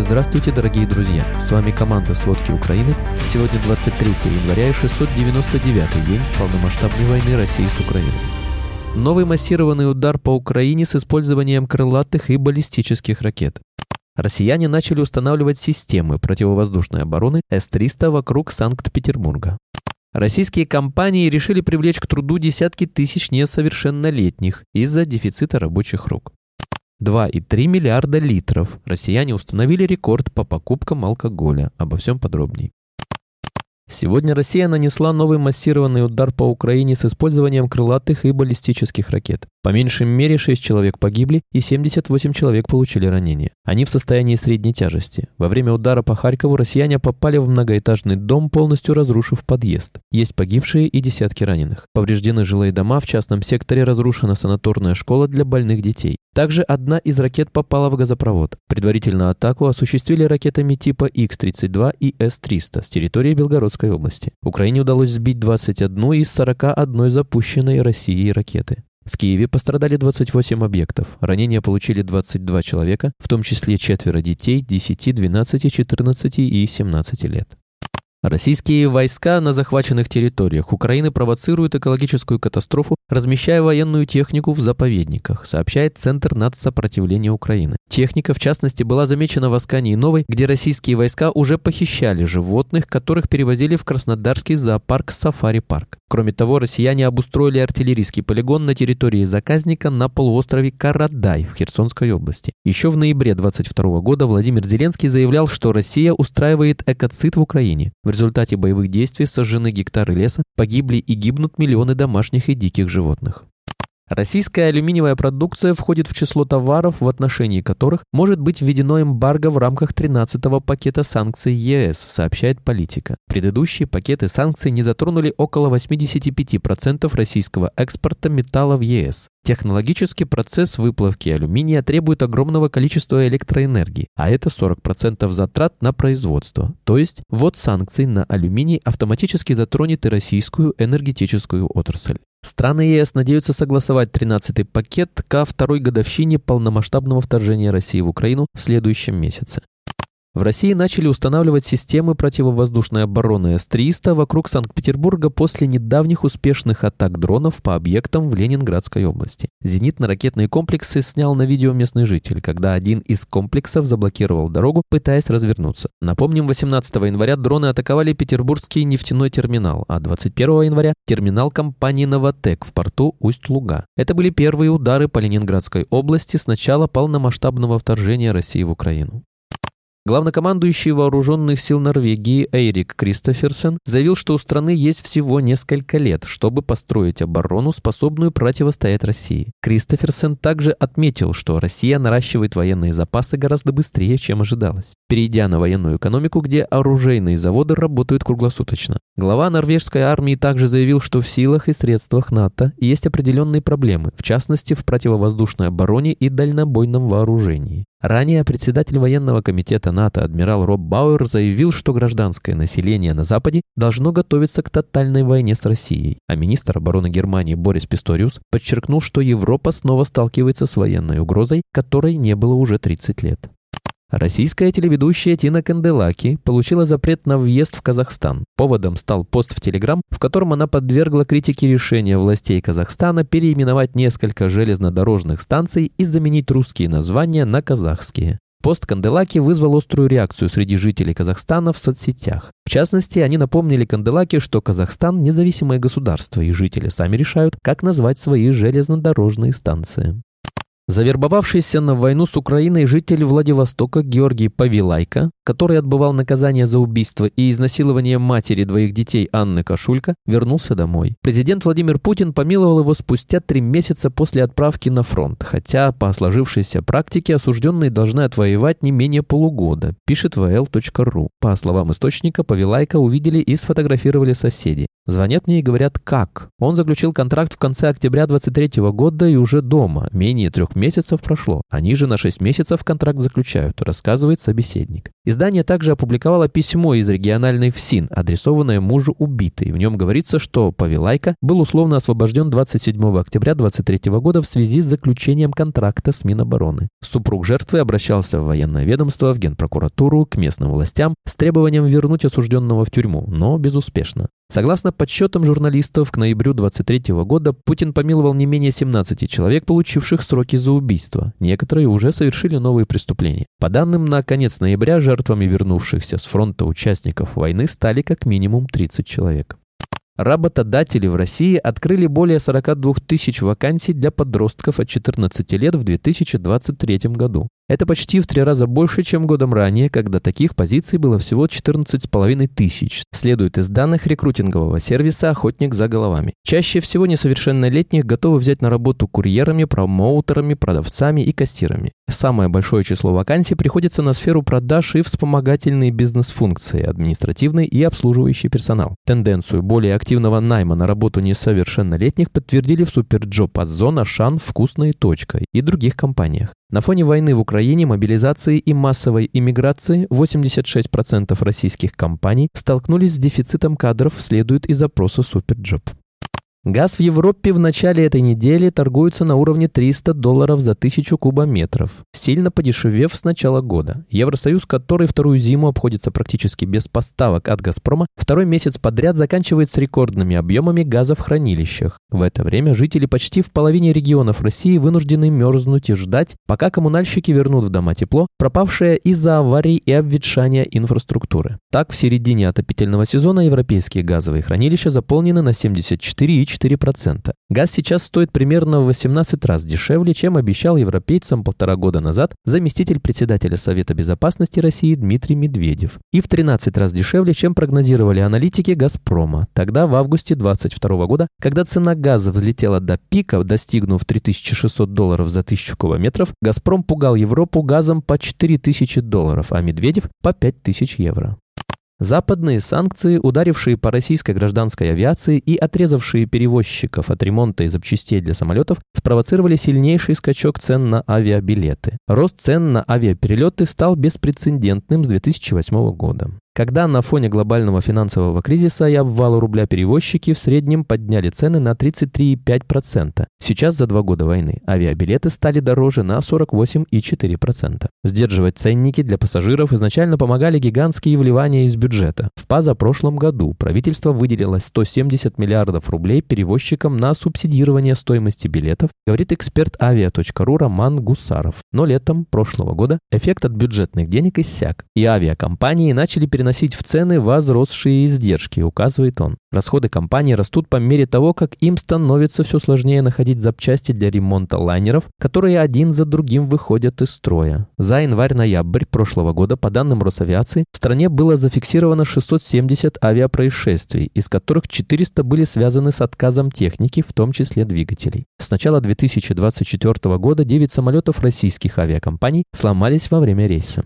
Здравствуйте, дорогие друзья! С вами команда «Сводки Украины». Сегодня 23 января и 699 день полномасштабной войны России с Украиной. Новый массированный удар по Украине с использованием крылатых и баллистических ракет. Россияне начали устанавливать системы противовоздушной обороны С-300 вокруг Санкт-Петербурга. Российские компании решили привлечь к труду десятки тысяч несовершеннолетних из-за дефицита рабочих рук. 2,3 миллиарда литров. Россияне установили рекорд по покупкам алкоголя. Обо всем подробней. Сегодня Россия нанесла новый массированный удар по Украине с использованием крылатых и баллистических ракет. По меньшей мере 6 человек погибли и 78 человек получили ранения. Они в состоянии средней тяжести. Во время удара по Харькову россияне попали в многоэтажный дом, полностью разрушив подъезд. Есть погибшие и десятки раненых. Повреждены жилые дома, в частном секторе разрушена санаторная школа для больных детей. Также одна из ракет попала в газопровод. Предварительно атаку осуществили ракетами типа X-32 и С-300 с территории Белгородской области. Украине удалось сбить 21 из 41 запущенной Россией ракеты. В Киеве пострадали 28 объектов. Ранения получили 22 человека, в том числе четверо детей 10, 12, 14 и 17 лет. Российские войска на захваченных территориях Украины провоцируют экологическую катастрофу, размещая военную технику в заповедниках, сообщает Центр нацсопротивления Украины. Техника, в частности, была замечена в Аскании Новой, где российские войска уже похищали животных, которых перевозили в Краснодарский зоопарк Сафари-парк. Кроме того, россияне обустроили артиллерийский полигон на территории заказника на полуострове Карадай в Херсонской области. Еще в ноябре 2022 года Владимир Зеленский заявлял, что Россия устраивает экоцид в Украине. В результате боевых действий сожжены гектары леса, погибли и гибнут миллионы домашних и диких животных. Российская алюминиевая продукция входит в число товаров, в отношении которых может быть введено эмбарго в рамках 13-го пакета санкций ЕС, сообщает политика. Предыдущие пакеты санкций не затронули около 85% российского экспорта металла в ЕС. Технологический процесс выплавки алюминия требует огромного количества электроэнергии, а это 40% затрат на производство. То есть ввод санкций на алюминий автоматически затронет и российскую энергетическую отрасль. Страны ЕС надеются согласовать 13-й пакет ко второй годовщине полномасштабного вторжения России в Украину в следующем месяце. В России начали устанавливать системы противовоздушной обороны С-300 вокруг Санкт-Петербурга после недавних успешных атак дронов по объектам в Ленинградской области. Зенитно-ракетные комплексы снял на видео местный житель, когда один из комплексов заблокировал дорогу, пытаясь развернуться. Напомним, 18 января дроны атаковали Петербургский нефтяной терминал, а 21 января – терминал компании «Новотек» в порту Усть-Луга. Это были первые удары по Ленинградской области с начала полномасштабного вторжения России в Украину. Главнокомандующий вооруженных сил Норвегии Эйрик Кристоферсен заявил, что у страны есть всего несколько лет, чтобы построить оборону, способную противостоять России. Кристоферсен также отметил, что Россия наращивает военные запасы гораздо быстрее, чем ожидалось, перейдя на военную экономику, где оружейные заводы работают круглосуточно. Глава норвежской армии также заявил, что в силах и средствах НАТО есть определенные проблемы, в частности в противовоздушной обороне и дальнобойном вооружении. Ранее председатель военного комитета НАТО адмирал Роб Бауэр заявил, что гражданское население на Западе должно готовиться к тотальной войне с Россией, а министр обороны Германии Борис Писториус подчеркнул, что Европа снова сталкивается с военной угрозой, которой не было уже 30 лет. Российская телеведущая Тина Канделаки получила запрет на въезд в Казахстан. Поводом стал пост в Телеграм, в котором она подвергла критике решения властей Казахстана переименовать несколько железнодорожных станций и заменить русские названия на казахские. Пост Канделаки вызвал острую реакцию среди жителей Казахстана в соцсетях. В частности, они напомнили Канделаки, что Казахстан – независимое государство, и жители сами решают, как назвать свои железнодорожные станции. Завербовавшийся на войну с Украиной житель Владивостока Георгий Павилайко, который отбывал наказание за убийство и изнасилование матери двоих детей Анны Кашулька, вернулся домой. Президент Владимир Путин помиловал его спустя три месяца после отправки на фронт, хотя по сложившейся практике осужденные должны отвоевать не менее полугода, пишет vl.ru. По словам источника, Павилайко увидели и сфотографировали соседи. Звонят мне и говорят, как. Он заключил контракт в конце октября 23 года и уже дома. Менее трех месяцев прошло. Они же на 6 месяцев контракт заключают, рассказывает собеседник. Издание также опубликовало письмо из региональной ФСИН, адресованное мужу убитой. В нем говорится, что Павелайка был условно освобожден 27 октября 23 года в связи с заключением контракта с Минобороны. Супруг жертвы обращался в военное ведомство, в Генпрокуратуру, к местным властям с требованием вернуть осужденного в тюрьму, но безуспешно. Согласно подсчетам журналистов, к ноябрю 23 года Путин помиловал не менее 17 человек, получивших сроки за убийство. Некоторые уже совершили новые преступления. По данным на конец ноября, жертвами вернувшихся с фронта участников войны стали как минимум 30 человек. Работодатели в России открыли более 42 тысяч вакансий для подростков от 14 лет в 2023 году. Это почти в три раза больше, чем годом ранее, когда таких позиций было всего 14,5 тысяч, следует из данных рекрутингового сервиса «Охотник за головами». Чаще всего несовершеннолетних готовы взять на работу курьерами, промоутерами, продавцами и кассирами. Самое большое число вакансий приходится на сферу продаж и вспомогательные бизнес-функции, административный и обслуживающий персонал. Тенденцию более активного найма на работу несовершеннолетних подтвердили в SuperJob, Ozon, Ашан, Вкусно и точка и других компаниях. На фоне войны в Украине, мобилизации и массовой иммиграции 86% российских компаний столкнулись с дефицитом кадров, следует из опроса SuperJob. Газ в Европе в начале этой недели торгуется на уровне 300 долларов за тысячу кубометров, сильно подешевев с начала года. Евросоюз, который вторую зиму обходится практически без поставок от «Газпрома», второй месяц подряд заканчивает с рекордными объемами газа в хранилищах. В это время жители почти в половине регионов России вынуждены мерзнуть и ждать, пока коммунальщики вернут в дома тепло, пропавшее из-за аварий и обветшания инфраструктуры. Так, в середине отопительного сезона европейские газовые хранилища заполнены на 74 4%. Газ сейчас стоит примерно в 18 раз дешевле, чем обещал европейцам полтора года назад заместитель председателя Совета Безопасности России Дмитрий Медведев. И в 13 раз дешевле, чем прогнозировали аналитики «Газпрома». Тогда, в августе 2022 года, когда цена газа взлетела до пика, достигнув 3600 долларов за 1000 кубометров, «Газпром» пугал Европу газом по 4000 долларов, а Медведев по 5000 евро. Западные санкции, ударившие по российской гражданской авиации и отрезавшие перевозчиков от ремонта и запчастей для самолетов, спровоцировали сильнейший скачок цен на авиабилеты. Рост цен на авиаперелеты стал беспрецедентным с 2008 года когда на фоне глобального финансового кризиса и обвала рубля перевозчики в среднем подняли цены на 33,5%. Сейчас за два года войны авиабилеты стали дороже на 48,4%. Сдерживать ценники для пассажиров изначально помогали гигантские вливания из бюджета. В позапрошлом году правительство выделило 170 миллиардов рублей перевозчикам на субсидирование стоимости билетов, говорит эксперт авиа.ру Роман Гусаров. Но летом прошлого года эффект от бюджетных денег иссяк, и авиакомпании начали переносить переносить в цены возросшие издержки, указывает он. Расходы компании растут по мере того, как им становится все сложнее находить запчасти для ремонта лайнеров, которые один за другим выходят из строя. За январь-ноябрь прошлого года, по данным Росавиации, в стране было зафиксировано 670 авиапроисшествий, из которых 400 были связаны с отказом техники, в том числе двигателей. С начала 2024 года 9 самолетов российских авиакомпаний сломались во время рейса.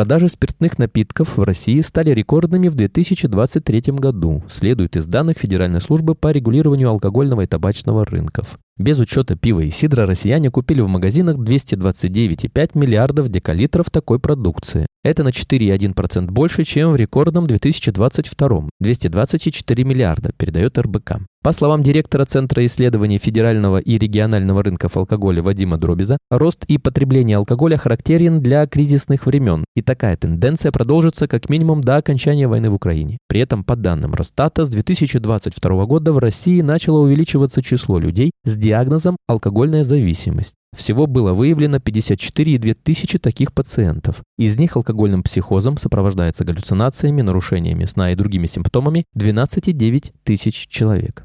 Продажи спиртных напитков в России стали рекордными в 2023 году, следует из данных Федеральной службы по регулированию алкогольного и табачного рынков. Без учета пива и сидра россияне купили в магазинах 229,5 миллиардов декалитров такой продукции. Это на 4,1% больше, чем в рекордном 2022 – 224 миллиарда, передает РБК. По словам директора Центра исследований федерального и регионального рынков алкоголя Вадима Дробиза, рост и потребление алкоголя характерен для кризисных времен, и такая тенденция продолжится как минимум до окончания войны в Украине. При этом, по данным Росстата, с 2022 года в России начало увеличиваться число людей с диагнозом алкогольная зависимость. Всего было выявлено 54,2 тысячи таких пациентов. Из них алкогольным психозом сопровождается галлюцинациями, нарушениями сна и другими симптомами 12,9 тысяч человек.